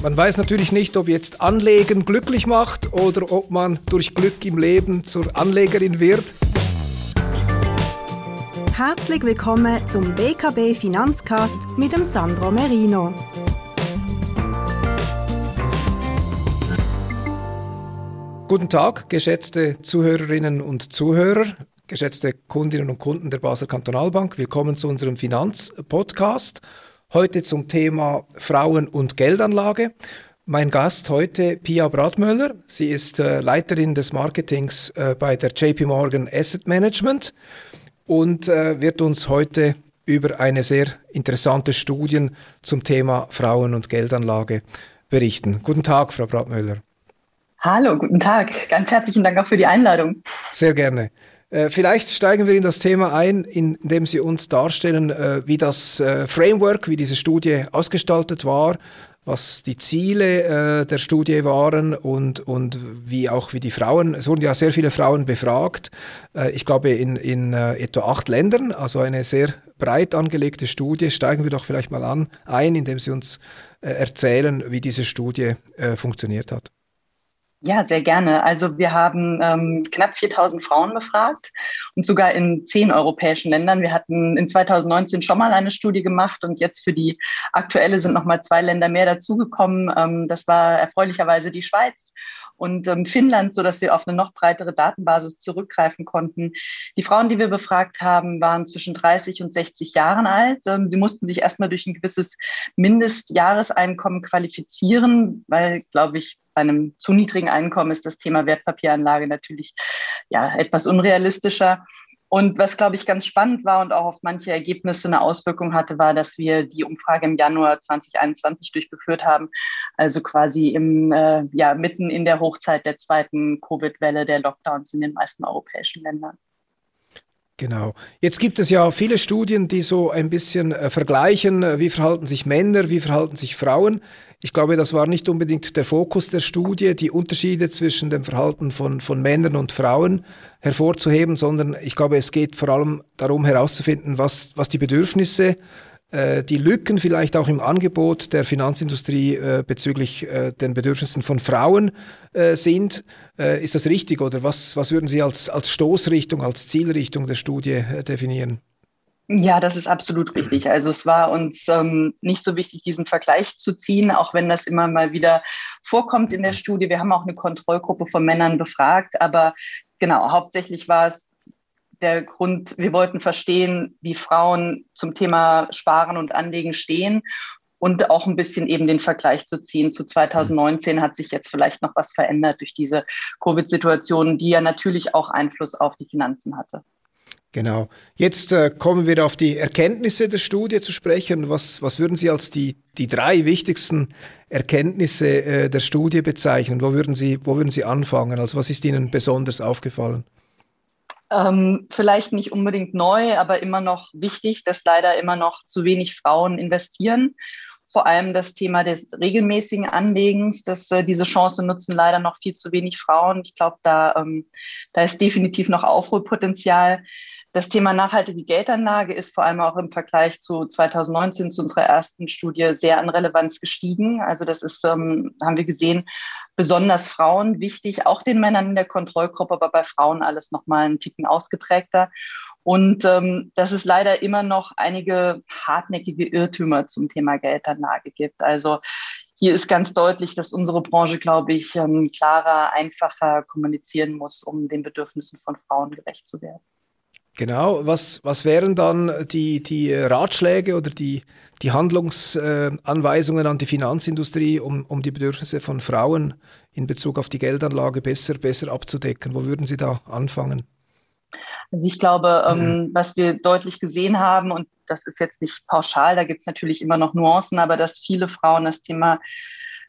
Man weiß natürlich nicht, ob jetzt Anlegen glücklich macht oder ob man durch Glück im Leben zur Anlegerin wird. Herzlich willkommen zum BKB Finanzcast mit dem Sandro Merino. Guten Tag, geschätzte Zuhörerinnen und Zuhörer, geschätzte Kundinnen und Kunden der Basel Kantonalbank. Willkommen zu unserem Finanzpodcast. Heute zum Thema Frauen und Geldanlage. Mein Gast heute Pia Bradmöller. Sie ist äh, Leiterin des Marketings äh, bei der JP Morgan Asset Management und äh, wird uns heute über eine sehr interessante Studie zum Thema Frauen und Geldanlage berichten. Guten Tag, Frau Bradmöller. Hallo, guten Tag. Ganz herzlichen Dank auch für die Einladung. Sehr gerne. Äh, vielleicht steigen wir in das Thema ein, indem Sie uns darstellen, äh, wie das äh, Framework, wie diese Studie ausgestaltet war, was die Ziele der Studie waren und, und wie auch wie die Frauen, es wurden ja sehr viele Frauen befragt, ich glaube in, in etwa acht Ländern, also eine sehr breit angelegte Studie. Steigen wir doch vielleicht mal an, ein, indem Sie uns erzählen, wie diese Studie funktioniert hat. Ja, sehr gerne. Also wir haben ähm, knapp 4000 Frauen befragt und sogar in zehn europäischen Ländern. Wir hatten in 2019 schon mal eine Studie gemacht und jetzt für die aktuelle sind noch mal zwei Länder mehr dazugekommen. Ähm, das war erfreulicherweise die Schweiz und ähm, Finnland, so dass wir auf eine noch breitere Datenbasis zurückgreifen konnten. Die Frauen, die wir befragt haben, waren zwischen 30 und 60 Jahren alt. Ähm, sie mussten sich erstmal durch ein gewisses Mindestjahreseinkommen qualifizieren, weil, glaube ich, bei einem zu niedrigen Einkommen ist das Thema Wertpapieranlage natürlich ja, etwas unrealistischer. Und was, glaube ich, ganz spannend war und auch auf manche Ergebnisse eine Auswirkung hatte, war, dass wir die Umfrage im Januar 2021 durchgeführt haben, also quasi im, äh, ja, mitten in der Hochzeit der zweiten Covid-Welle der Lockdowns in den meisten europäischen Ländern. Genau. Jetzt gibt es ja viele Studien, die so ein bisschen äh, vergleichen, äh, wie verhalten sich Männer, wie verhalten sich Frauen. Ich glaube, das war nicht unbedingt der Fokus der Studie, die Unterschiede zwischen dem Verhalten von, von Männern und Frauen hervorzuheben, sondern ich glaube, es geht vor allem darum herauszufinden, was, was die Bedürfnisse äh, die Lücken vielleicht auch im Angebot der Finanzindustrie äh, bezüglich äh, den Bedürfnissen von Frauen äh, sind. Äh, ist das richtig oder was, was würden Sie als, als Stoßrichtung, als Zielrichtung der Studie äh, definieren? Ja, das ist absolut richtig. Also es war uns ähm, nicht so wichtig, diesen Vergleich zu ziehen, auch wenn das immer mal wieder vorkommt in der Studie. Wir haben auch eine Kontrollgruppe von Männern befragt, aber genau, hauptsächlich war es der Grund, wir wollten verstehen, wie Frauen zum Thema Sparen und Anlegen stehen und auch ein bisschen eben den Vergleich zu ziehen. Zu 2019 hat sich jetzt vielleicht noch was verändert durch diese Covid-Situation, die ja natürlich auch Einfluss auf die Finanzen hatte. Genau. Jetzt äh, kommen wir auf die Erkenntnisse der Studie zu sprechen. Was, was würden Sie als die, die drei wichtigsten Erkenntnisse äh, der Studie bezeichnen? Wo würden, Sie, wo würden Sie anfangen? Also was ist Ihnen besonders aufgefallen? Ähm, vielleicht nicht unbedingt neu, aber immer noch wichtig, dass leider immer noch zu wenig Frauen investieren. Vor allem das Thema des regelmäßigen Anlegens, dass äh, diese Chance nutzen leider noch viel zu wenig Frauen. Ich glaube, da, ähm, da ist definitiv noch Aufholpotenzial. Das Thema nachhaltige Geldanlage ist vor allem auch im Vergleich zu 2019, zu unserer ersten Studie, sehr an Relevanz gestiegen. Also das ist, ähm, haben wir gesehen, besonders Frauen wichtig, auch den Männern in der Kontrollgruppe, aber bei Frauen alles nochmal einen Ticken ausgeprägter. Und ähm, dass es leider immer noch einige hartnäckige Irrtümer zum Thema Geldanlage gibt. Also hier ist ganz deutlich, dass unsere Branche, glaube ich, ähm, klarer, einfacher kommunizieren muss, um den Bedürfnissen von Frauen gerecht zu werden. Genau, was, was wären dann die, die Ratschläge oder die, die Handlungsanweisungen an die Finanzindustrie, um, um die Bedürfnisse von Frauen in Bezug auf die Geldanlage besser, besser abzudecken? Wo würden Sie da anfangen? Also ich glaube, ähm, was wir deutlich gesehen haben, und das ist jetzt nicht pauschal, da gibt es natürlich immer noch Nuancen, aber dass viele Frauen das Thema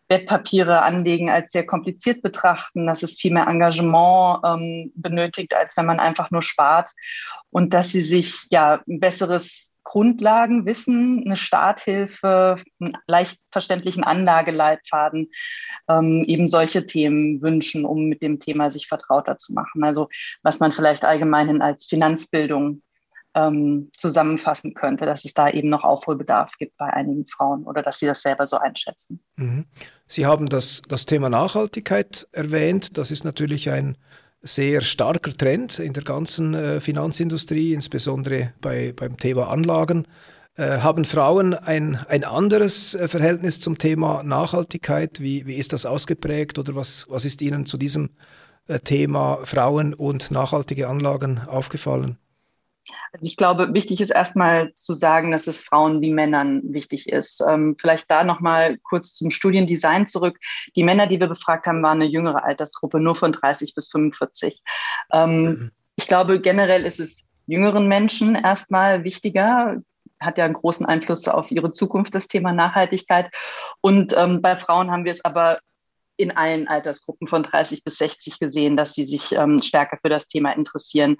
Wertpapiere anlegen als sehr kompliziert betrachten, dass es viel mehr Engagement ähm, benötigt, als wenn man einfach nur spart und dass sie sich ja ein besseres Grundlagenwissen, eine Starthilfe, einen leicht verständlichen Anlageleitfaden, ähm, eben solche Themen wünschen, um mit dem Thema sich vertrauter zu machen. Also was man vielleicht allgemein als Finanzbildung ähm, zusammenfassen könnte, dass es da eben noch Aufholbedarf gibt bei einigen Frauen oder dass sie das selber so einschätzen. Mhm. Sie haben das, das Thema Nachhaltigkeit erwähnt. Das ist natürlich ein sehr starker Trend in der ganzen äh, Finanzindustrie, insbesondere bei, beim Thema Anlagen. Äh, haben Frauen ein, ein anderes äh, Verhältnis zum Thema Nachhaltigkeit? Wie, wie ist das ausgeprägt oder was, was ist Ihnen zu diesem äh, Thema Frauen und nachhaltige Anlagen aufgefallen? Also ich glaube, wichtig ist erstmal zu sagen, dass es Frauen wie Männern wichtig ist. Ähm, vielleicht da nochmal kurz zum Studiendesign zurück. Die Männer, die wir befragt haben, waren eine jüngere Altersgruppe, nur von 30 bis 45. Ähm, mhm. Ich glaube, generell ist es jüngeren Menschen erstmal wichtiger, hat ja einen großen Einfluss auf ihre Zukunft, das Thema Nachhaltigkeit. Und ähm, bei Frauen haben wir es aber in allen Altersgruppen von 30 bis 60 gesehen, dass sie sich ähm, stärker für das Thema interessieren.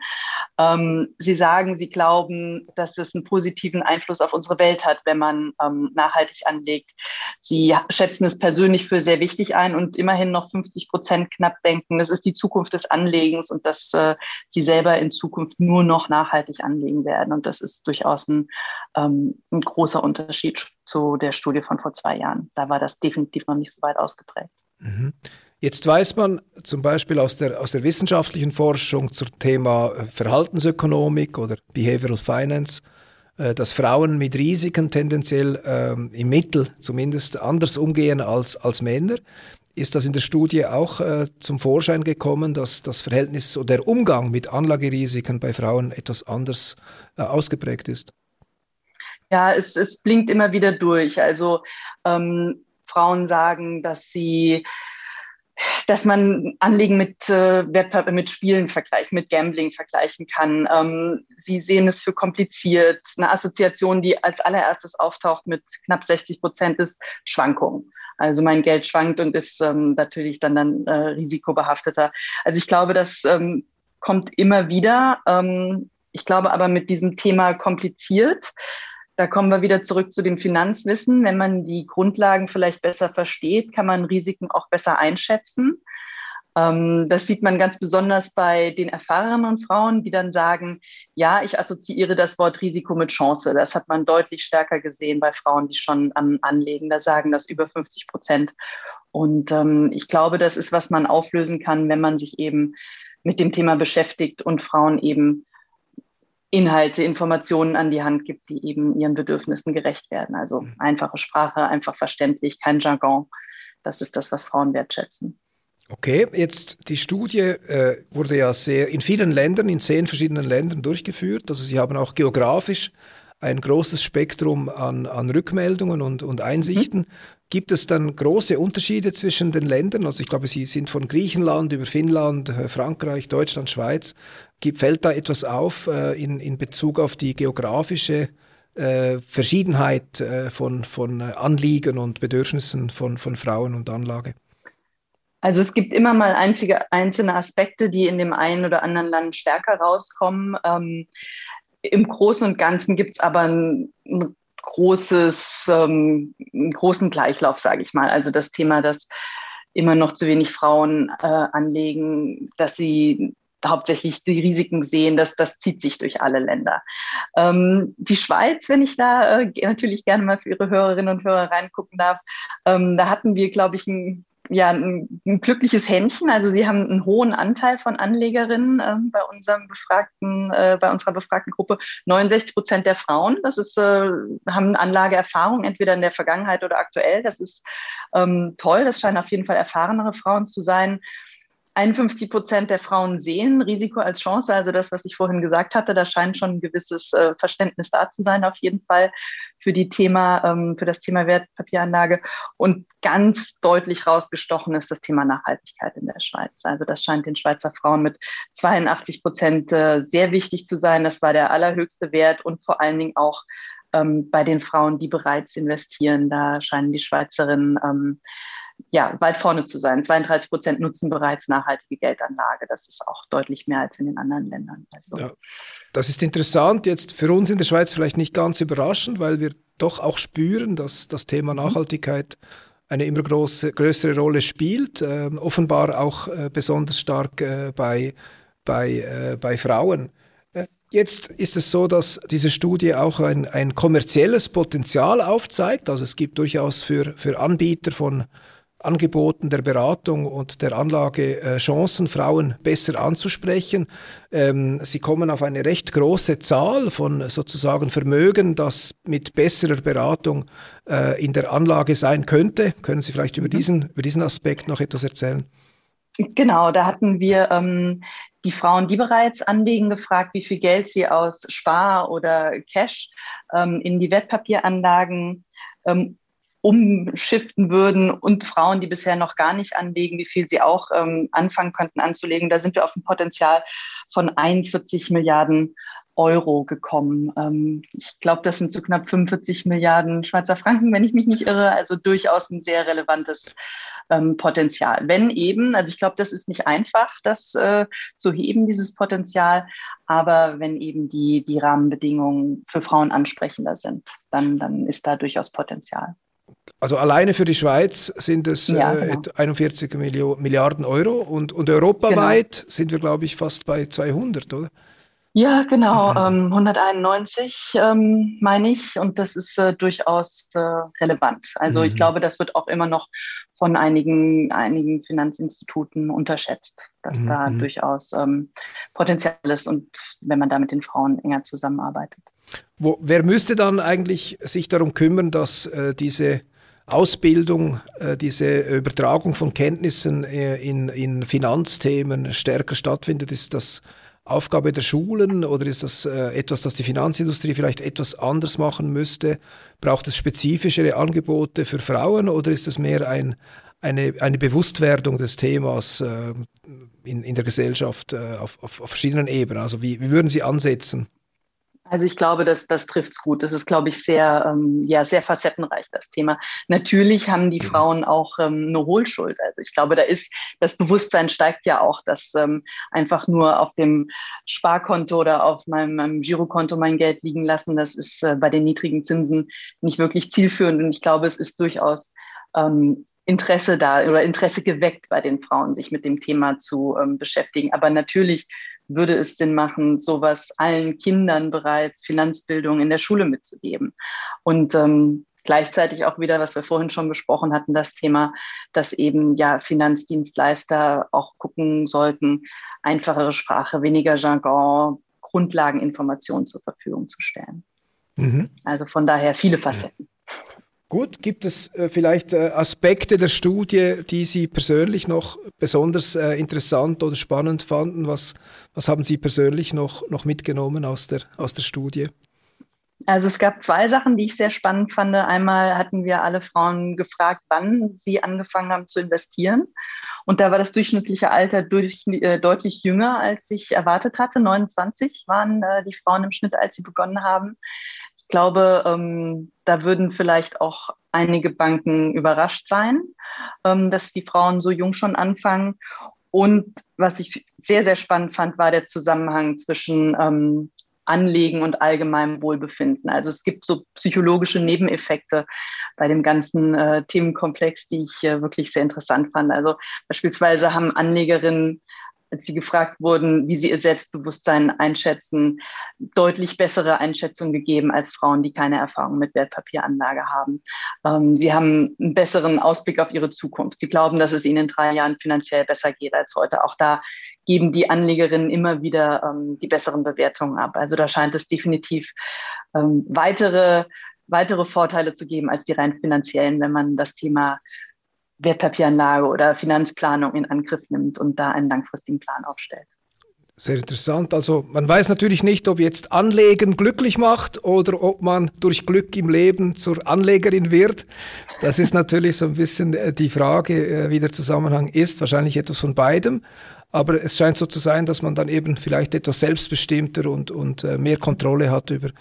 Ähm, sie sagen, sie glauben, dass es einen positiven Einfluss auf unsere Welt hat, wenn man ähm, nachhaltig anlegt. Sie schätzen es persönlich für sehr wichtig ein und immerhin noch 50 Prozent knapp denken, das ist die Zukunft des Anlegens und dass äh, sie selber in Zukunft nur noch nachhaltig anlegen werden. Und das ist durchaus ein, ähm, ein großer Unterschied zu der Studie von vor zwei Jahren. Da war das definitiv noch nicht so weit ausgeprägt. Mhm. Jetzt weiß man zum Beispiel aus der, aus der wissenschaftlichen Forschung zum Thema äh, Verhaltensökonomik oder Behavioral Finance, äh, dass Frauen mit Risiken tendenziell ähm, im Mittel zumindest anders umgehen als, als Männer. Ist das in der Studie auch äh, zum Vorschein gekommen, dass das Verhältnis oder der Umgang mit Anlagerisiken bei Frauen etwas anders ausgeprägt ist? Ja, es, es blinkt immer wieder durch. Also ähm, Frauen sagen, dass sie dass man Anlegen mit, äh, mit Spielen vergleichen, mit Gambling vergleichen kann. Ähm, sie sehen es für kompliziert. Eine Assoziation, die als allererstes auftaucht mit knapp 60 Prozent, ist Schwankungen. Also mein Geld schwankt und ist ähm, natürlich dann, dann äh, risikobehafteter. Also ich glaube, das ähm, kommt immer wieder. Ähm, ich glaube aber mit diesem Thema kompliziert da kommen wir wieder zurück zu dem Finanzwissen. Wenn man die Grundlagen vielleicht besser versteht, kann man Risiken auch besser einschätzen. Ähm, das sieht man ganz besonders bei den erfahrenen Frauen, die dann sagen, ja, ich assoziiere das Wort Risiko mit Chance. Das hat man deutlich stärker gesehen bei Frauen, die schon am Anlegen. Da sagen das über 50 Prozent. Und ähm, ich glaube, das ist, was man auflösen kann, wenn man sich eben mit dem Thema beschäftigt und Frauen eben Inhalte, Informationen an die Hand gibt, die eben ihren Bedürfnissen gerecht werden. Also mhm. einfache Sprache, einfach verständlich, kein Jargon. Das ist das, was Frauen wertschätzen. Okay, jetzt die Studie äh, wurde ja sehr in vielen Ländern, in zehn verschiedenen Ländern durchgeführt. Also Sie haben auch geografisch ein großes Spektrum an, an Rückmeldungen und, und Einsichten. Mhm. Gibt es dann große Unterschiede zwischen den Ländern? Also ich glaube, Sie sind von Griechenland über Finnland, äh, Frankreich, Deutschland, Schweiz. Gibt, fällt da etwas auf äh, in, in Bezug auf die geografische äh, Verschiedenheit äh, von, von äh, Anliegen und Bedürfnissen von, von Frauen und Anlage? Also es gibt immer mal einzige, einzelne Aspekte, die in dem einen oder anderen Land stärker rauskommen. Ähm, Im Großen und Ganzen gibt es aber ein, ein großes, ähm, einen großen Gleichlauf, sage ich mal. Also das Thema, dass immer noch zu wenig Frauen äh, anlegen, dass sie hauptsächlich die Risiken sehen, dass das zieht sich durch alle Länder. Ähm, die Schweiz, wenn ich da äh, natürlich gerne mal für Ihre Hörerinnen und Hörer reingucken darf, ähm, da hatten wir, glaube ich, ein ja, ein, ein, glückliches Händchen. Also sie haben einen hohen Anteil von Anlegerinnen äh, bei unserem befragten, äh, bei unserer befragten Gruppe. 69 Prozent der Frauen, das ist, äh, haben Anlageerfahrung, entweder in der Vergangenheit oder aktuell. Das ist ähm, toll. Das scheinen auf jeden Fall erfahrenere Frauen zu sein. 51 Prozent der Frauen sehen Risiko als Chance, also das, was ich vorhin gesagt hatte, da scheint schon ein gewisses äh, Verständnis da zu sein, auf jeden Fall für die Thema, ähm, für das Thema Wertpapieranlage. Und ganz deutlich rausgestochen ist das Thema Nachhaltigkeit in der Schweiz. Also das scheint den Schweizer Frauen mit 82 Prozent äh, sehr wichtig zu sein. Das war der allerhöchste Wert und vor allen Dingen auch ähm, bei den Frauen, die bereits investieren. Da scheinen die Schweizerinnen ähm, ja, weit vorne zu sein. 32 Prozent nutzen bereits nachhaltige Geldanlage. Das ist auch deutlich mehr als in den anderen Ländern. Also. Ja, das ist interessant. Jetzt für uns in der Schweiz vielleicht nicht ganz überraschend, weil wir doch auch spüren, dass das Thema mhm. Nachhaltigkeit eine immer große, größere Rolle spielt. Äh, offenbar auch äh, besonders stark äh, bei, bei, äh, bei Frauen. Äh, Jetzt ist es so, dass diese Studie auch ein, ein kommerzielles Potenzial aufzeigt. Also es gibt durchaus für, für Anbieter von Angeboten der Beratung und der Anlage äh, Chancen, Frauen besser anzusprechen. Ähm, sie kommen auf eine recht große Zahl von sozusagen Vermögen, das mit besserer Beratung äh, in der Anlage sein könnte. Können Sie vielleicht über mhm. diesen, über diesen Aspekt noch etwas erzählen? Genau, da hatten wir ähm, die Frauen, die bereits anlegen, gefragt, wie viel Geld sie aus Spar oder Cash ähm, in die Wertpapieranlagen ähm, umschiften würden und Frauen, die bisher noch gar nicht anlegen, wie viel sie auch ähm, anfangen könnten anzulegen. Da sind wir auf ein Potenzial von 41 Milliarden Euro gekommen. Ähm, ich glaube, das sind so knapp 45 Milliarden Schweizer Franken, wenn ich mich nicht irre. Also durchaus ein sehr relevantes ähm, Potenzial. Wenn eben, also ich glaube, das ist nicht einfach, das äh, zu heben, dieses Potenzial, aber wenn eben die, die Rahmenbedingungen für Frauen ansprechender sind, dann, dann ist da durchaus Potenzial. Also alleine für die Schweiz sind es ja, äh, genau. 41 Milliarden Euro und, und europaweit genau. sind wir, glaube ich, fast bei 200, oder? Ja, genau, ähm, 191 ähm, meine ich und das ist äh, durchaus äh, relevant. Also mhm. ich glaube, das wird auch immer noch von einigen, einigen Finanzinstituten unterschätzt, dass mhm. da durchaus ähm, Potenzial ist und wenn man da mit den Frauen enger zusammenarbeitet. Wo, wer müsste dann eigentlich sich darum kümmern, dass äh, diese Ausbildung, äh, diese Übertragung von Kenntnissen äh, in, in Finanzthemen stärker stattfindet? Ist das Aufgabe der Schulen oder ist das äh, etwas, das die Finanzindustrie vielleicht etwas anders machen müsste? Braucht es spezifischere Angebote für Frauen oder ist es mehr ein, eine, eine Bewusstwerdung des Themas in, in der Gesellschaft auf, auf, auf verschiedenen Ebenen? Also wie, wie würden Sie ansetzen? Also ich glaube, dass das trifft es gut. Das ist, glaube ich, sehr, ähm, ja, sehr facettenreich, das Thema. Natürlich haben die Frauen auch ähm, eine Hohlschuld. Also ich glaube, da ist, das Bewusstsein steigt ja auch, dass ähm, einfach nur auf dem Sparkonto oder auf meinem, meinem Girokonto mein Geld liegen lassen, das ist äh, bei den niedrigen Zinsen nicht wirklich zielführend. Und ich glaube, es ist durchaus ähm, Interesse da oder Interesse geweckt bei den Frauen, sich mit dem Thema zu ähm, beschäftigen. Aber natürlich würde es Sinn machen, sowas allen Kindern bereits Finanzbildung in der Schule mitzugeben. Und ähm, gleichzeitig auch wieder, was wir vorhin schon besprochen hatten, das Thema, dass eben ja Finanzdienstleister auch gucken sollten, einfachere Sprache, weniger Jargon, Grundlageninformationen zur Verfügung zu stellen. Mhm. Also von daher viele Facetten. Gut, gibt es äh, vielleicht äh, Aspekte der Studie, die Sie persönlich noch besonders äh, interessant oder spannend fanden? Was, was haben Sie persönlich noch, noch mitgenommen aus der, aus der Studie? Also es gab zwei Sachen, die ich sehr spannend fand. Einmal hatten wir alle Frauen gefragt, wann sie angefangen haben zu investieren. Und da war das durchschnittliche Alter durch, äh, deutlich jünger, als ich erwartet hatte. 29 waren äh, die Frauen im Schnitt, als sie begonnen haben glaube, ähm, da würden vielleicht auch einige Banken überrascht sein, ähm, dass die Frauen so jung schon anfangen. Und was ich sehr, sehr spannend fand, war der Zusammenhang zwischen ähm, Anlegen und allgemeinem Wohlbefinden. Also es gibt so psychologische Nebeneffekte bei dem ganzen äh, Themenkomplex, die ich äh, wirklich sehr interessant fand. Also beispielsweise haben Anlegerinnen als sie gefragt wurden, wie sie ihr Selbstbewusstsein einschätzen, deutlich bessere Einschätzung gegeben als Frauen, die keine Erfahrung mit Wertpapieranlage haben. Ähm, sie haben einen besseren Ausblick auf ihre Zukunft. Sie glauben, dass es ihnen in drei Jahren finanziell besser geht als heute. Auch da geben die Anlegerinnen immer wieder ähm, die besseren Bewertungen ab. Also da scheint es definitiv ähm, weitere weitere Vorteile zu geben als die rein finanziellen, wenn man das Thema Wertpapieranlage oder Finanzplanung in Angriff nimmt und da einen langfristigen Plan aufstellt. Sehr interessant. Also man weiß natürlich nicht, ob jetzt Anlegen glücklich macht oder ob man durch Glück im Leben zur Anlegerin wird. Das ist natürlich so ein bisschen äh, die Frage, äh, wie der Zusammenhang ist. Wahrscheinlich etwas von beidem. Aber es scheint so zu sein, dass man dann eben vielleicht etwas selbstbestimmter und, und äh, mehr Kontrolle hat über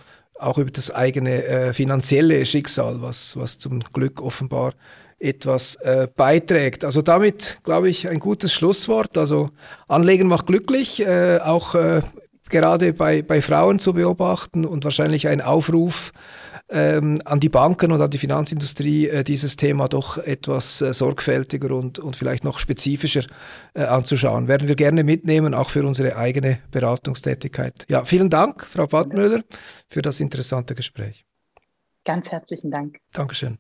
auch über das eigene finanzielle Schicksal, was, was zum Glück offenbar etwas äh, beiträgt. Also damit, glaube ich, ein gutes Schlusswort. Also Anlegen macht glücklich, äh, auch äh, gerade bei, bei Frauen zu beobachten und wahrscheinlich ein Aufruf ähm, an die Banken und an die Finanzindustrie, äh, dieses Thema doch etwas äh, sorgfältiger und, und vielleicht noch spezifischer äh, anzuschauen. Werden wir gerne mitnehmen, auch für unsere eigene Beratungstätigkeit. Ja, vielen Dank, Frau Badmüller, für das interessante Gespräch. Ganz herzlichen Dank. Dankeschön.